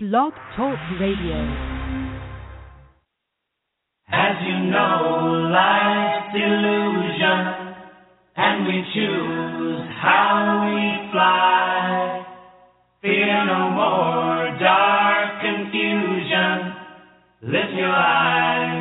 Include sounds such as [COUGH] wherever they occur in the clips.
Blog Talk Radio. As you know, life's illusion, and we choose how we fly. Fear no more dark confusion. Lift your eyes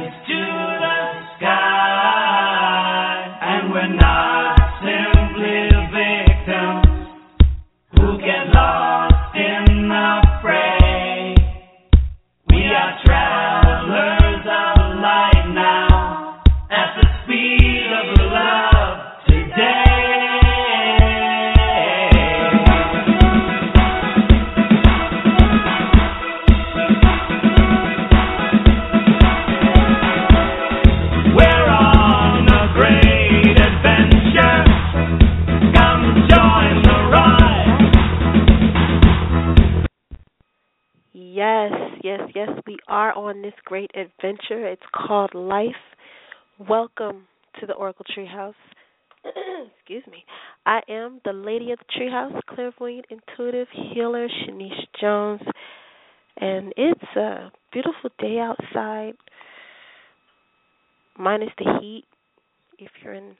Yes, yes, yes, we are on this great adventure. It's called life. Welcome to the Oracle Treehouse. [CLEARS THROAT] Excuse me. I am the lady of the treehouse, clairvoyant, intuitive healer, Shanice Jones. And it's a beautiful day outside, minus the heat if you're in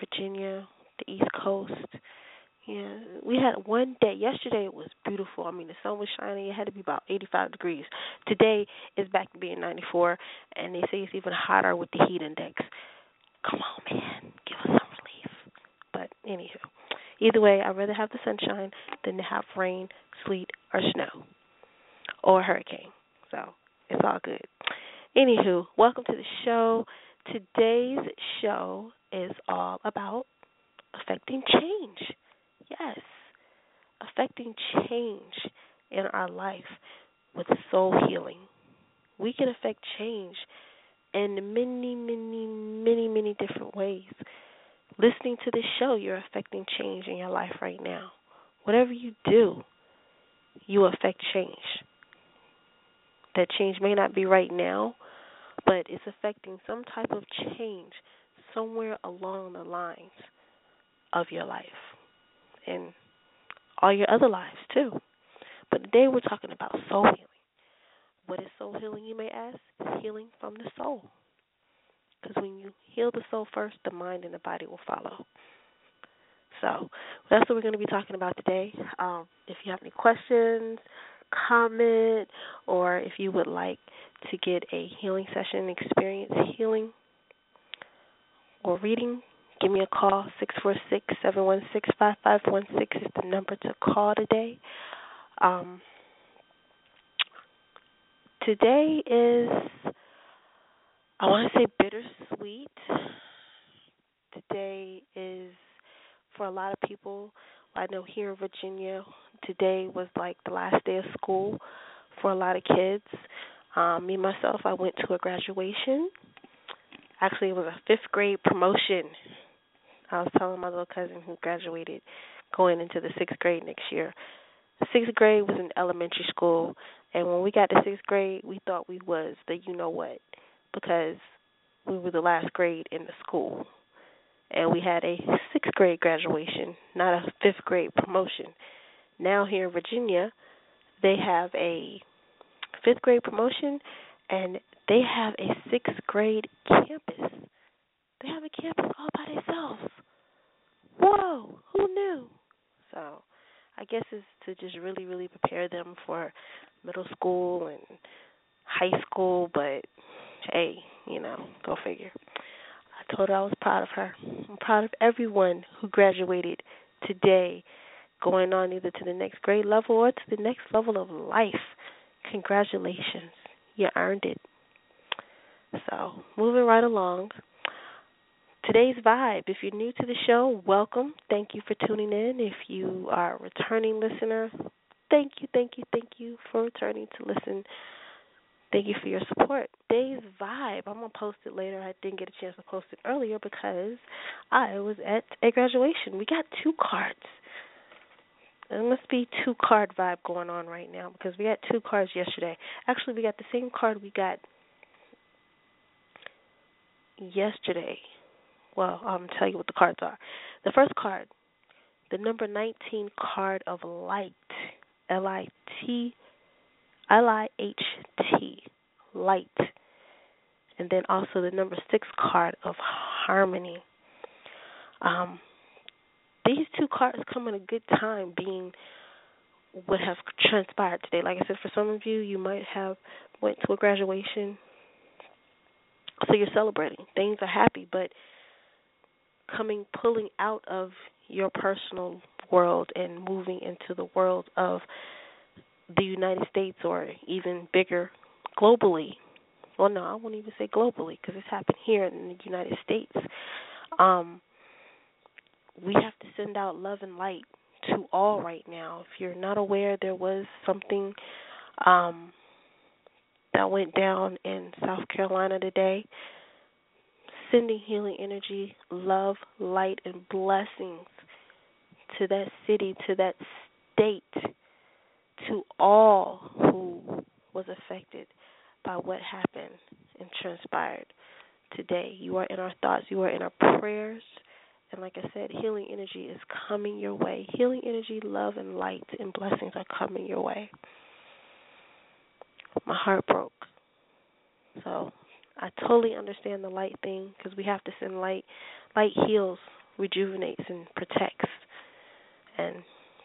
Virginia, the East Coast. Yeah, we had one day. Yesterday it was beautiful. I mean, the sun was shining. It had to be about 85 degrees. Today is back to being 94, and they say it's even hotter with the heat index. Come on, man, give us some relief. But anywho, either way, I'd rather have the sunshine than to have rain, sleet, or snow, or a hurricane. So it's all good. Anywho, welcome to the show. Today's show is all about affecting change. Yes, affecting change in our life with soul healing. We can affect change in many, many, many, many different ways. Listening to this show, you're affecting change in your life right now. Whatever you do, you affect change. That change may not be right now, but it's affecting some type of change somewhere along the lines of your life and all your other lives too. But today we're talking about soul healing. What is soul healing, you may ask? Healing from the soul. Because when you heal the soul first, the mind and the body will follow. So that's what we're going to be talking about today. Um, if you have any questions, comment, or if you would like to get a healing session experience healing or reading, give me a call. Six four six seven one six five five one six is the number to call today. Um, today is, I want to say bittersweet. Today is, for a lot of people, I know here in Virginia, today was like the last day of school for a lot of kids. Um, me myself, I went to a graduation. Actually, it was a fifth grade promotion. I was telling my little cousin who graduated going into the sixth grade next year. Sixth grade was in elementary school, and when we got to sixth grade, we thought we was the you know what because we were the last grade in the school, and we had a sixth grade graduation, not a fifth grade promotion. Now here in Virginia, they have a fifth grade promotion, and they have a sixth grade campus. They have a campus all by themselves. Whoa, who knew? So I guess it's to just really, really prepare them for middle school and high school, but hey, you know, go figure. I told her I was proud of her. I'm proud of everyone who graduated today, going on either to the next grade level or to the next level of life. Congratulations. You earned it. So, moving right along. Today's vibe. If you're new to the show, welcome. Thank you for tuning in. If you are a returning listener, thank you, thank you, thank you for returning to listen. Thank you for your support. Today's vibe. I'm gonna post it later. I didn't get a chance to post it earlier because I was at a graduation. We got two cards. There must be two card vibe going on right now because we got two cards yesterday. Actually, we got the same card we got yesterday. Well, I'm tell you what the cards are. The first card, the number 19 card of light, L I T L I H T, light. And then also the number six card of harmony. Um, these two cards come at a good time, being what has transpired today. Like I said, for some of you, you might have went to a graduation, so you're celebrating. Things are happy, but coming, pulling out of your personal world and moving into the world of the United States or even bigger globally. Well, no, I won't even say globally because it's happened here in the United States. Um, we have to send out love and light to all right now. If you're not aware, there was something um, that went down in South Carolina today. Sending healing energy, love, light, and blessings to that city, to that state, to all who was affected by what happened and transpired today. You are in our thoughts, you are in our prayers. And like I said, healing energy is coming your way. Healing energy, love, and light and blessings are coming your way. My heart broke. So I totally understand the light thing because we have to send light. Light heals, rejuvenates, and protects. And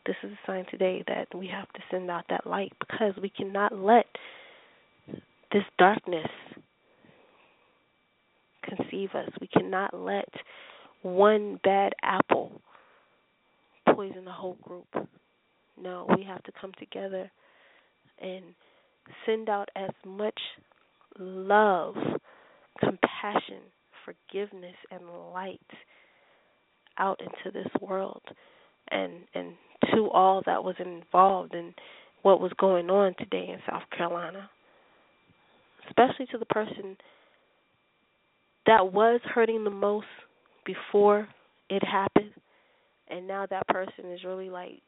this is a sign today that we have to send out that light because we cannot let this darkness conceive us. We cannot let one bad apple poison the whole group. No, we have to come together and send out as much love, compassion, forgiveness, and light out into this world and and to all that was involved in what was going on today in South Carolina. Especially to the person that was hurting the most before it happened and now that person is really like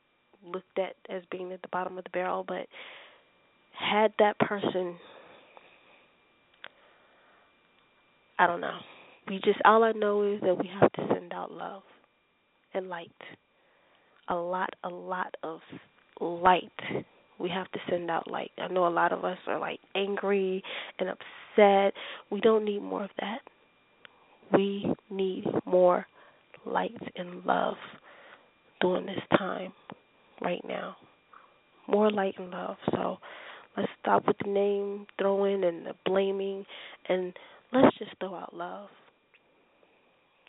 looked at as being at the bottom of the barrel but had that person I don't know. We just all I know is that we have to send out love and light. A lot, a lot of light. We have to send out light. I know a lot of us are like angry and upset. We don't need more of that. We need more light and love during this time right now. More light and love. So let's stop with the name throwing and the blaming and let's just throw out love.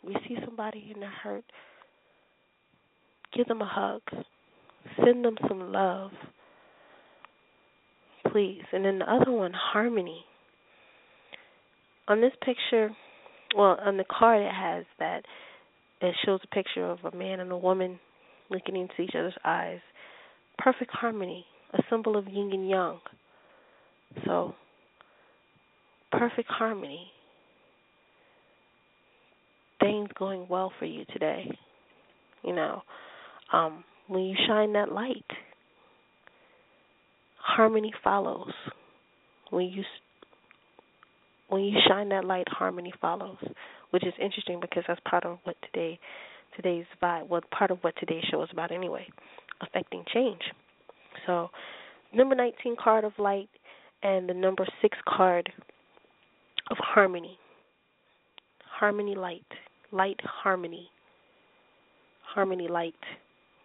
We see somebody in a hurt, give them a hug, send them some love, please. And then the other one, harmony. On this picture, well, on the card it has that it shows a picture of a man and a woman looking into each other's eyes. Perfect harmony, a symbol of yin and yang. So, perfect harmony. Things going well for you today. You know, um, when you shine that light, harmony follows. When you when you shine that light, harmony follows, which is interesting because that's part of what today today's vibe, well, part of what today's show is about anyway, affecting change. So, number 19 card of light and the number 6 card of harmony. Harmony light, light harmony. Harmony light.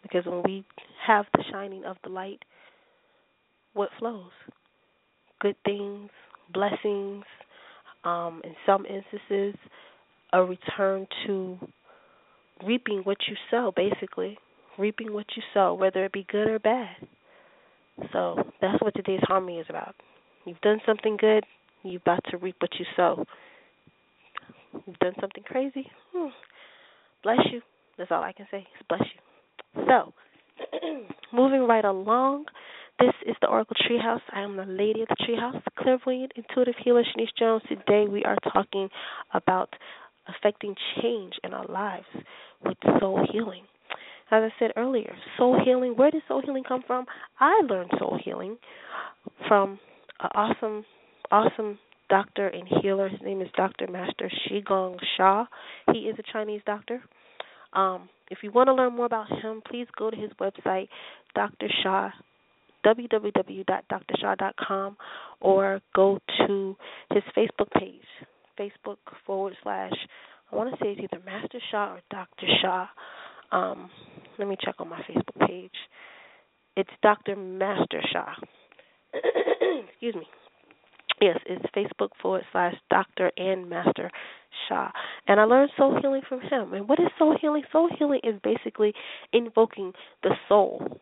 Because when we have the shining of the light, what flows? Good things, blessings, um, in some instances, a return to reaping what you sow, basically. Reaping what you sow, whether it be good or bad. So that's what today's harmony is about. You've done something good, you're about to reap what you sow. You've done something crazy, hmm. bless you. That's all I can say. Is Bless you. So, [CLEARS THROAT] moving right along, this is the Oracle Treehouse. I am the lady of the Treehouse, clairvoyant, intuitive healer, Shanice Jones. Today we are talking about affecting change in our lives with soul healing. As I said earlier, soul healing, where did soul healing come from? I learned soul healing from an awesome, awesome doctor and healer. His name is Dr. Master Zhi Gang Sha. He is a Chinese doctor. Um, if you want to learn more about him, please go to his website, Dr. Sha www.drsha.com or go to his Facebook page, Facebook forward slash, I want to say it's either Master Sha or Dr. Sha. Um, let me check on my Facebook page. It's Dr. Master Sha. [COUGHS] Excuse me. Yes, it's Facebook forward slash Doctor and Master Sha. And I learned soul healing from him. And what is soul healing? Soul healing is basically invoking the soul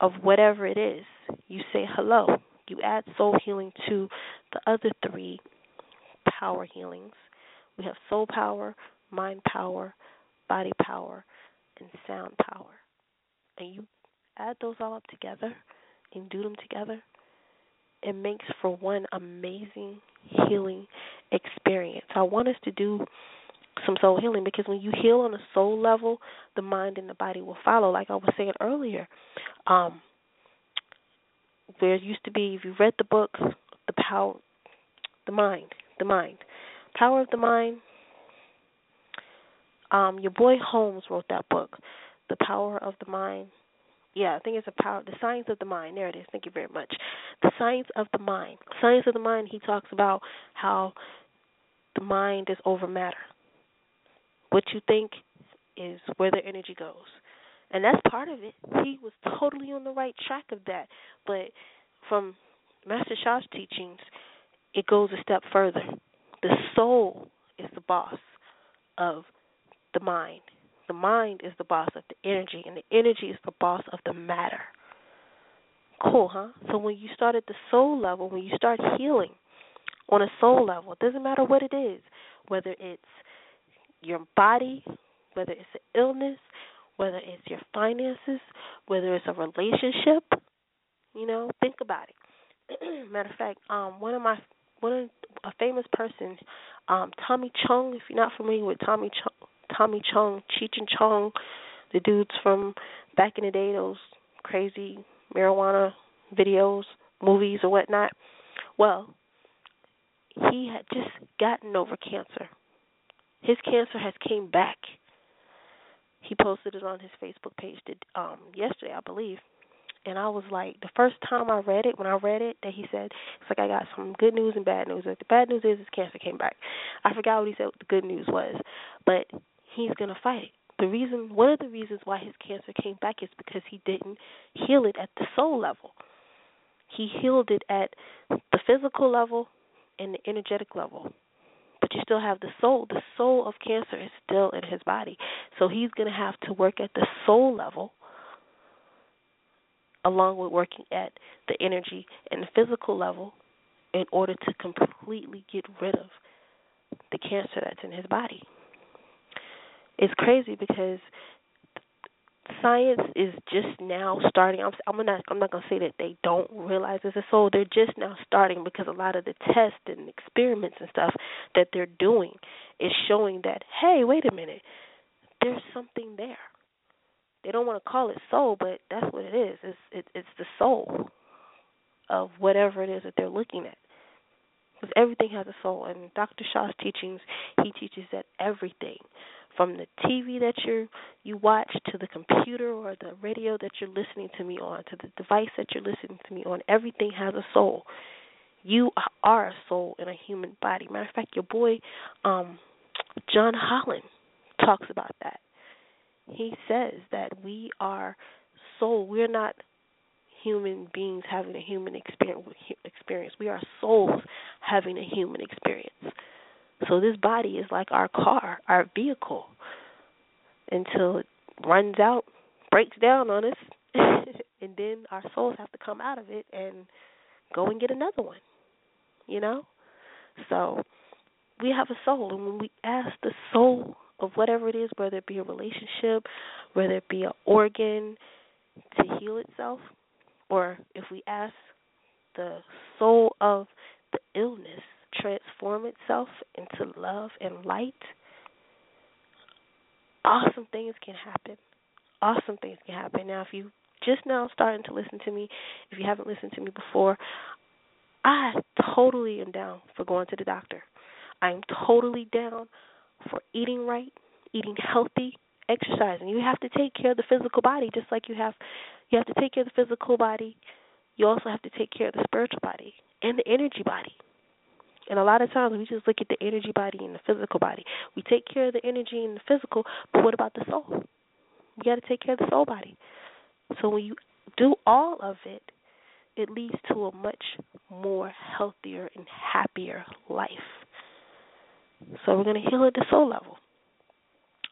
of whatever it is. You say hello. You add soul healing to the other three power healings. We have soul power, mind power, body power, and sound power. And you add those all up together and do them together, it makes for one amazing healing experience. I want us to do some soul healing because when you heal on a soul level, the mind and the body will follow. Like I was saying earlier, um, there used to be, if you read the book, the power, the mind, the mind, power of the mind. Um, your boy Holmes wrote that book, The Power of the Mind. Yeah, I think it's a power. The science of the mind. There it is. Thank you very much. The science of the mind. Science of the mind. He talks about how the mind is over matter. What you think is where the energy goes, and that's part of it. He was totally on the right track of that. But from Master Sha's teachings, it goes a step further. The soul is the boss of the mind. The mind is the boss of the energy, and the energy is the boss of the matter. Cool, huh? So when you start at the soul level, when you start healing on a soul level, it doesn't matter what it is, whether it's your body, whether it's an illness, whether it's your finances, whether it's a relationship, you know, think about it. [CLEARS THROAT] Matter of fact, um, one of my one of a famous person, um, Tommy Chong. If you're not familiar with Tommy Chong, Tommy Chong, Cheech and Chong, the dudes from back in the day, those crazy marijuana videos, movies, or whatnot. Well, he had just gotten over cancer. His cancer has came back. He posted it on his Facebook page did, um yesterday, I believe. And I was like, the first time I read it, when I read it, that he said, it's like I got some good news and bad news. Like the bad news is his cancer came back. I forgot what he said. What the good news was, but he's gonna fight it. The reason, one of the reasons why his cancer came back is because he didn't heal it at the soul level. He healed it at the physical level and the energetic level. But you still have the soul. The soul of cancer is still in his body. So he's going to have to work at the soul level along with working at the energy and the physical level in order to completely get rid of the cancer that's in his body it's crazy because science is just now starting. I'm I'm not I'm not gonna say that they don't realize it's a soul. They're just now starting because a lot of the tests and experiments and stuff that they're doing is showing that hey, wait a minute, there's something there. They don't want to call it soul, but that's what it is. It's it, it's the soul of whatever it is that they're looking at. Because everything has a soul, and Dr. Sha's teachings, he teaches that everything from the TV that you you watch to the computer or the radio that you're listening to me on to the device that you're listening to me on everything has a soul. You are a soul in a human body. Matter of fact your boy um John Holland talks about that. He says that we are soul. We're not human beings having a human experience experience. We are souls having a human experience so this body is like our car, our vehicle, until it runs out, breaks down on us, [LAUGHS] and then our souls have to come out of it and go and get another one. You know? So we have a soul, and when we ask the soul of whatever it is, whether it be a relationship, whether it be an organ to heal itself, or if we ask the soul of the illness transform itself into love and light, awesome things can happen. Awesome things can happen. Now, if you just now starting to listen to me, if you haven't listened to me before, I totally am down for going to the doctor. I am totally down for eating right, eating healthy, exercising. You have to take care of the physical body just like you have You have to take care of the physical body. You also have to take care of the spiritual body and the energy body. And a lot of times we just look at the energy body and the physical body. We take care of the energy and the physical, but what about the soul? We got to take care of the soul body. So when you do all of it, it leads to a much more healthier and happier life. So we're going to heal at the soul level.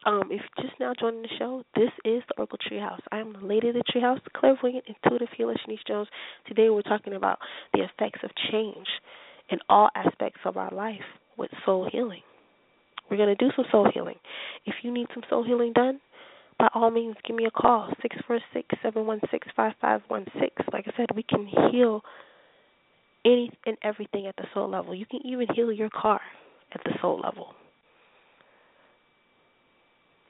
Um, if you're just now joining the show, this is the Oracle Treehouse. I am the lady of the Treehouse, clairvoyant, intuitive healer, Shanice Jones. Today we're talking about the effects of change in all aspects of our life with soul healing. We're going to do some soul healing. If you need some soul healing done, by all means, give me a call, six four six seven one six five five one six. Like I said, we can heal any and everything at the soul level. You can even heal your car at the soul level.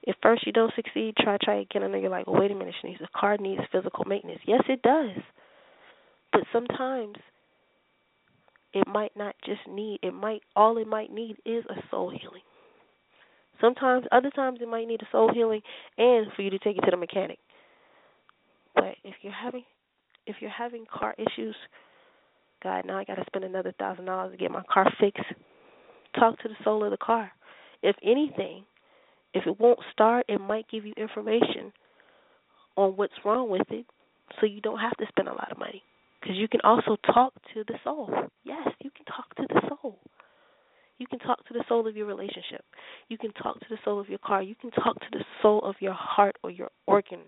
If first you don't succeed, try try again. I know you're like, well, wait a minute, Shanice, the car needs physical maintenance. Yes, it does. But sometimes it might not just need it might all it might need is a soul healing. Sometimes other times it might need a soul healing and for you to take it to the mechanic. But if you're having if you're having car issues, God, now I gotta spend another thousand dollars to get my car fixed. Talk to the soul of the car. If anything, if it won't start, it might give you information on what's wrong with it so you don't have to spend a lot of money. Because you can also talk to the soul. Yes, you can talk to the soul. You can talk to the soul of your relationship. You can talk to the soul of your car. You can talk to the soul of your heart or your organ,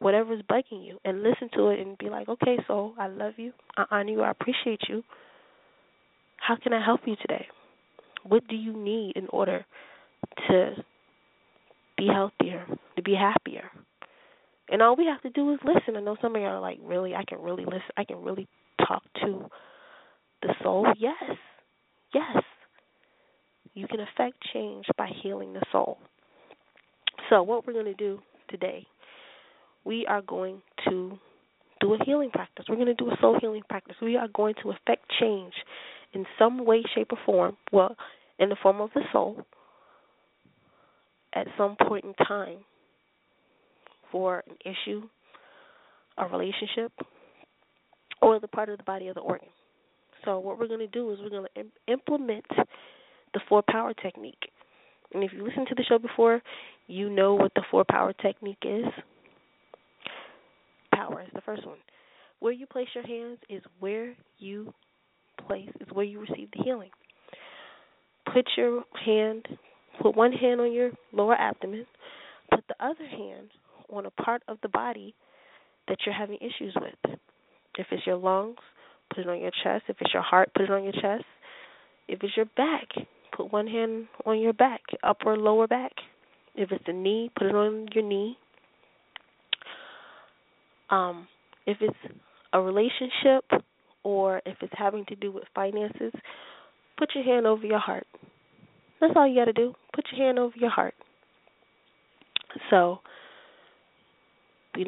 whatever is bugging you, and listen to it and be like, okay, soul, I love you. I honor you. I appreciate you. How can I help you today? What do you need in order to be healthier, to be happier? And all we have to do is listen. I know some of y'all are like, really? I can really listen. I can really talk to the soul. Yes, yes. You can affect change by healing the soul. So, what we're going to do today, we are going to do a healing practice. We're going to do a soul healing practice. We are going to affect change in some way, shape, or form. Well, in the form of the soul at some point in time for an issue, a relationship, or the part of the body of the organ. So what we're going to do is we're going to Im- implement the four power technique. And if you listen to the show before, you know what the four power technique is. Power is the first one. Where you place your hands is where you place is where you receive the healing. Put your hand, put one hand on your lower abdomen, put the other hand on a part of the body that you're having issues with. If it's your lungs, put it on your chest. If it's your heart, put it on your chest. If it's your back, put one hand on your back, upper lower back. If it's the knee, put it on your knee. Um, if it's a relationship or if it's having to do with finances, put your hand over your heart. That's all you got to do. Put your hand over your heart. So,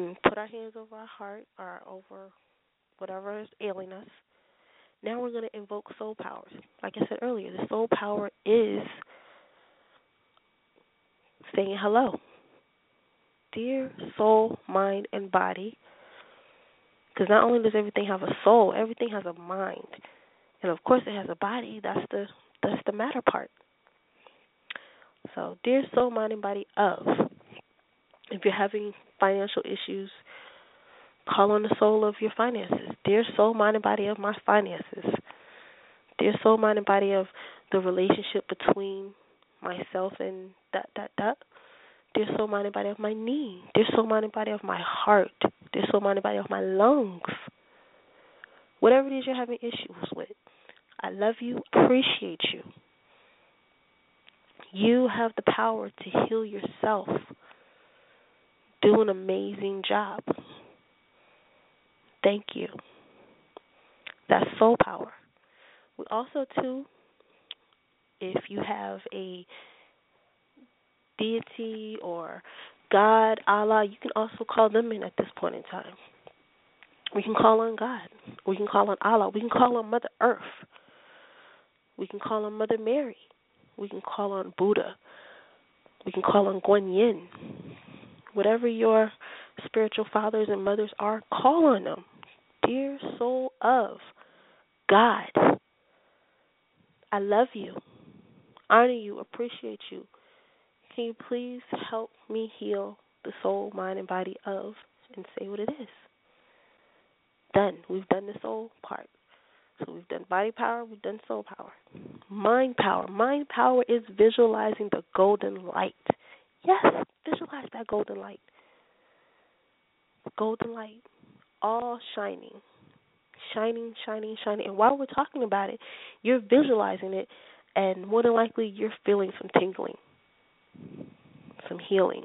we put our hands over our heart or over whatever is ailing us. Now we're going to invoke soul powers. Like I said earlier, the soul power is saying hello. Dear soul, mind, and body. Because not only does everything have a soul, everything has a mind. And of course it has a body. That's the that's the matter part. So, dear soul, mind, and body of. If you're having financial issues, call on the soul of your finances. Dear soul, mind, and body of my finances. Dear soul, mind, and body of the relationship between myself and that, that, that. Dear soul, mind, and body of my knee. Dear soul, mind, and body of my heart. Dear soul, mind, and body of my lungs. Whatever it is you're having issues with, I love you, appreciate you. You have the power to heal yourself. Do an amazing job. Thank you. That's soul power. We also too, if you have a deity or God, Allah, you can also call them in at this point in time. We can call on God. We can call on Allah. We can call on Mother Earth. We can call on Mother Mary. We can call on Buddha. We can call on Guan Yin. Whatever your spiritual fathers and mothers are, call on them. Dear soul of God, I love you, honor you, appreciate you. Can you please help me heal the soul, mind, and body of, and say what it is? Done. We've done the soul part. So we've done body power, we've done soul power. Mind power. Mind power is visualizing the golden light. Yes, visualize that golden light. Golden light, all shining, shining, shining, shining. And while we're talking about it, you're visualizing it, and more than likely, you're feeling some tingling, some healing.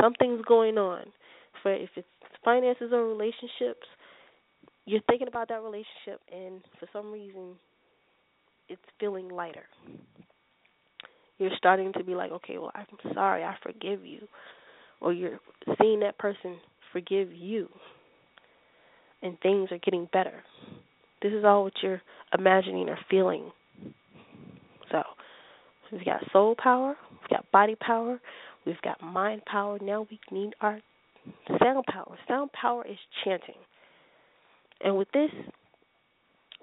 Something's going on. For if it's finances or relationships, you're thinking about that relationship, and for some reason, it's feeling lighter. You're starting to be like, okay, well, I'm sorry, I forgive you. Or you're seeing that person forgive you, and things are getting better. This is all what you're imagining or feeling. So, we've got soul power, we've got body power, we've got mind power. Now we need our sound power. Sound power is chanting. And with this,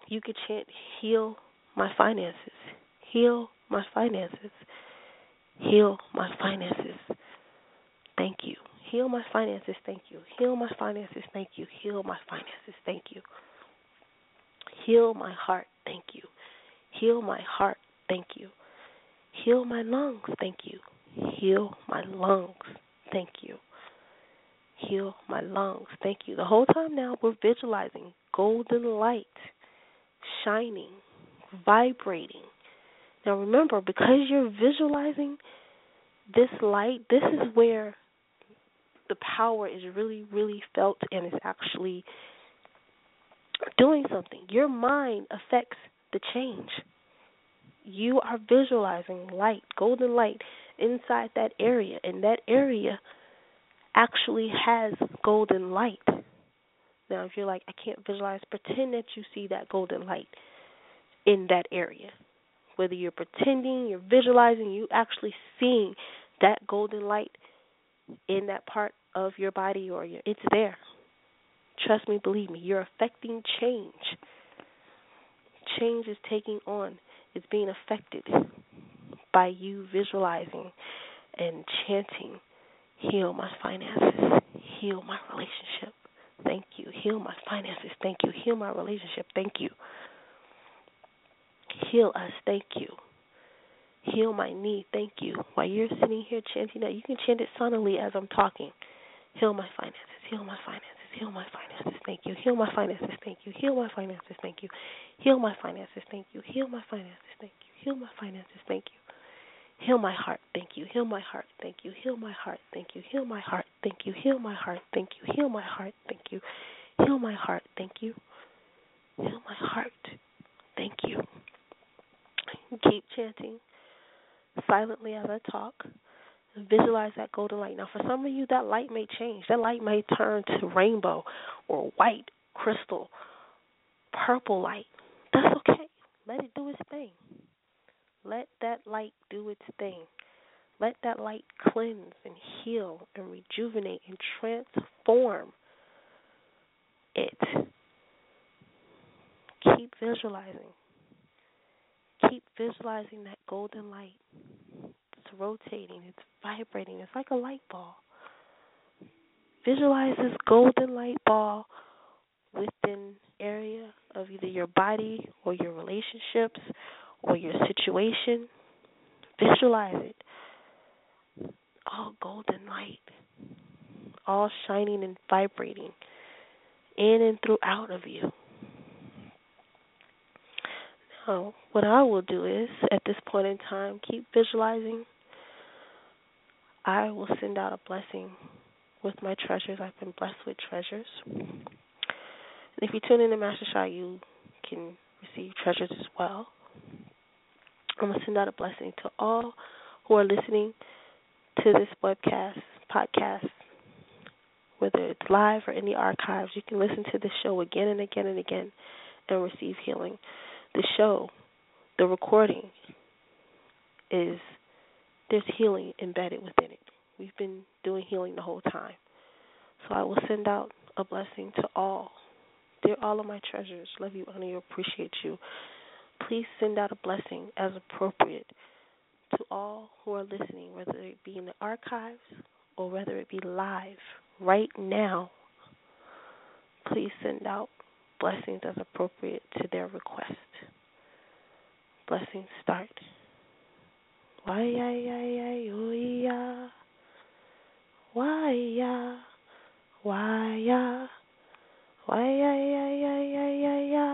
you could chant, heal my finances, heal my finances, heal my finances. Thank you. Heal my finances, thank you. Heal my finances, thank you. Heal my finances, thank you. Heal my heart, thank you. Heal my heart, thank you. Heal my lungs, thank you. Heal my lungs, thank you heal my lungs. Thank you. The whole time now we're visualizing golden light shining, vibrating. Now remember, because you're visualizing this light, this is where the power is really, really felt and is actually doing something. Your mind affects the change. You are visualizing light, golden light, inside that area, and that area actually has golden light. Now, if you're like, I can't visualize, pretend that you see that golden light in that area. Whether you're pretending, you're visualizing, you actually seeing that golden light in that part of your body or your, it's there. Trust me, believe me, you're affecting change. Change is taking on, it's being affected by you visualizing and chanting Heal my finances. Heal my relationship. Thank you. Heal my finances. Thank you. Heal my relationship. Thank you. Heal us. Thank you. Heal my knee. Thank you. While you're sitting here chanting that, you can chant it sonorly as I'm talking. Heal my finances. Heal my finances. Heal my finances. Thank you. Heal my finances. Thank you. Heal my finances. Thank you. Heal my finances. Thank you. Heal my finances. Thank you. Heal my finances. Thank you. Heal my heart, thank you. Heal my heart, thank you. Heal my heart, thank you. Heal my heart, thank you. Heal my heart, thank you. Heal my heart, thank you. Heal my heart, thank you. Heal my heart, thank you. Keep chanting silently as I talk. Visualize that golden light. Now, for some of you, that light may change. That light may turn to rainbow or white, crystal, purple light. That's okay. Let it do its thing. Let that light do its thing. Let that light cleanse and heal and rejuvenate and transform it. Keep visualizing. Keep visualizing that golden light. It's rotating, it's vibrating, it's like a light ball. Visualize this golden light ball within area of either your body or your relationships or your situation, visualize it. All golden light, all shining and vibrating in and throughout of you. Now, what I will do is, at this point in time, keep visualizing. I will send out a blessing with my treasures. I've been blessed with treasures. And if you tune in to Master Sha, you can receive treasures as well. I'm going to send out a blessing to all who are listening to this webcast, podcast, whether it's live or in the archives. You can listen to this show again and again and again and receive healing. The show, the recording, is there's healing embedded within it. We've been doing healing the whole time. So I will send out a blessing to all. Dear all of my treasures, love you, honor you, appreciate you. Please send out a blessing as appropriate to all who are listening, whether it be in the archives or whether it be live right now. Please send out blessings as appropriate to their request. Blessings start. Why ya ya ya yo ya. Why ya. Why ya. Why ya ya ya ya ya ya.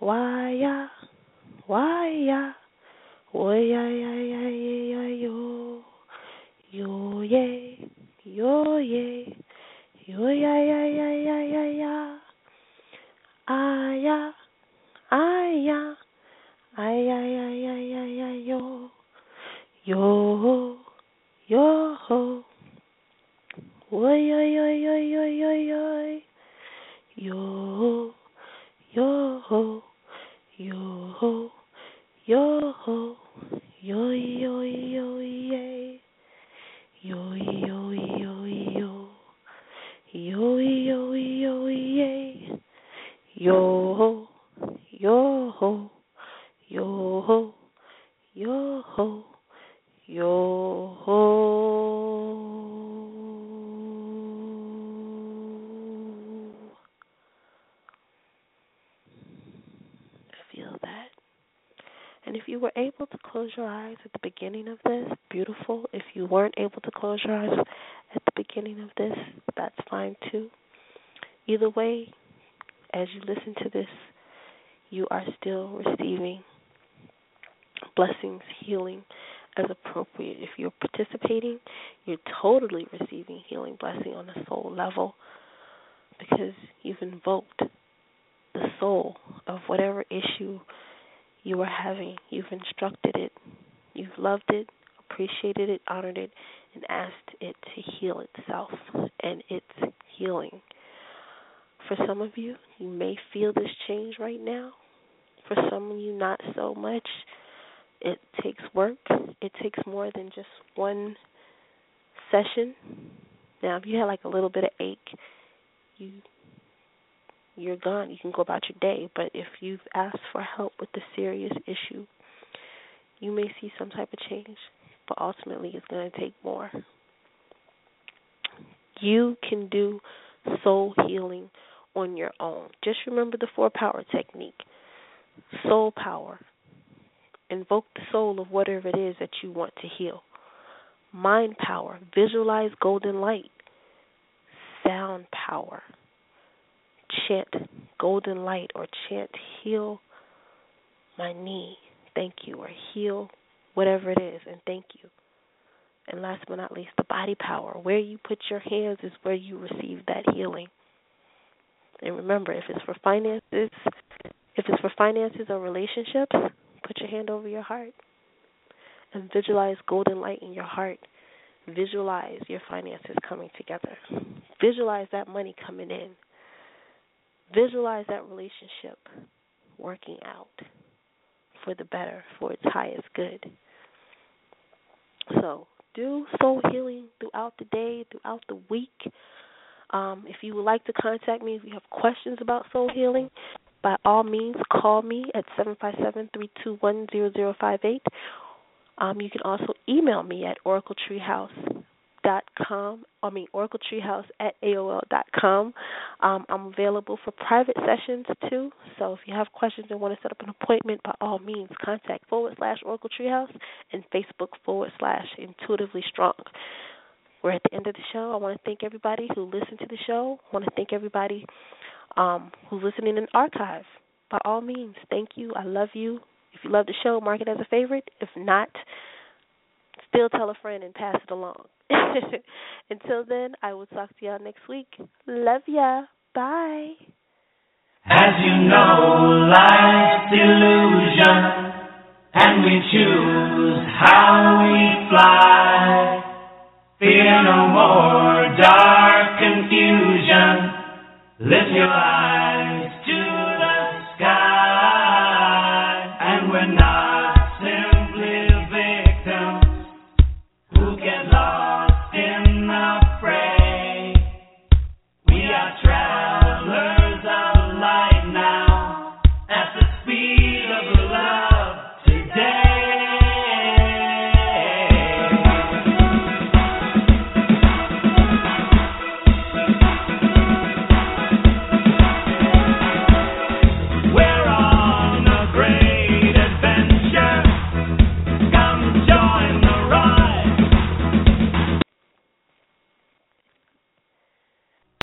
Why ya. Why ya. Why ya ya ya ya ya yo. Yo ye. Yo ye. Yo ya ya ya ya ya ya. Ah ya. Ah ya. Ay ay ay ay yo. Yo. Yo ho. Oy oy oy oy oy oy oy. Yo. Yo ho. Yo ho. Yo ho. Yo yo yo yay. Yo yo yo yo. Yo yo yo yay. Yo ho. Yo ho. Yo ho. Yo ho. Yo ho. Feel that. And if you were able to close your eyes at the beginning of this, beautiful. If you weren't able to close your eyes at the beginning of this, that's fine too. Either way, as you listen to this, you are still receiving blessings, healing as appropriate. If you're participating, you're totally receiving healing blessing on a soul level because you've invoked the soul of whatever issue you are having. You've instructed it, you've loved it, appreciated it, honored it, and asked it to heal itself. And it's healing. For some of you, you may feel this change right now. For some of you, not so much. It takes work. It takes more than just one session. Now, if you had like a little bit of ache, you you're gone. You can go about your day. But if you've asked for help with the serious issue, you may see some type of change. But ultimately, it's going to take more. You can do soul healing on your own. Just remember the four power technique soul power. Invoke the soul of whatever it is that you want to heal. Mind power. Visualize golden light. Sound power. Chant golden light or chant heal my knee. Thank you. Or heal whatever it is and thank you. And last but not least, the body power. Where you put your hands is where you receive that healing. And remember, if it's for finances, if it's for finances or relationships, put your hand over your heart and visualize golden light in your heart. Visualize your finances coming together. Visualize that money coming in. Visualize that relationship working out for the better, for its highest good. So, do soul healing throughout the day, throughout the week. Um, if you would like to contact me, if you have questions about soul healing, by all means, call me at seven five seven three two one zero zero five eight. Um, you can also email me at oracletreehouse dot com. I mean Oracle Treehouse at AOL dot com. Um, I'm available for private sessions too. So if you have questions and want to set up an appointment, by all means contact forward slash Oracle Treehouse and Facebook forward slash Intuitively Strong. We're at the end of the show. I want to thank everybody who listened to the show. I want to thank everybody um, who's listening in archive. By all means, thank you. I love you. If you love the show, mark it as a favorite. If not, still tell a friend and pass it along. [LAUGHS] Until then, I will talk to y'all next week. Love ya. Bye. As you know, life's illusion, and we choose how Fear no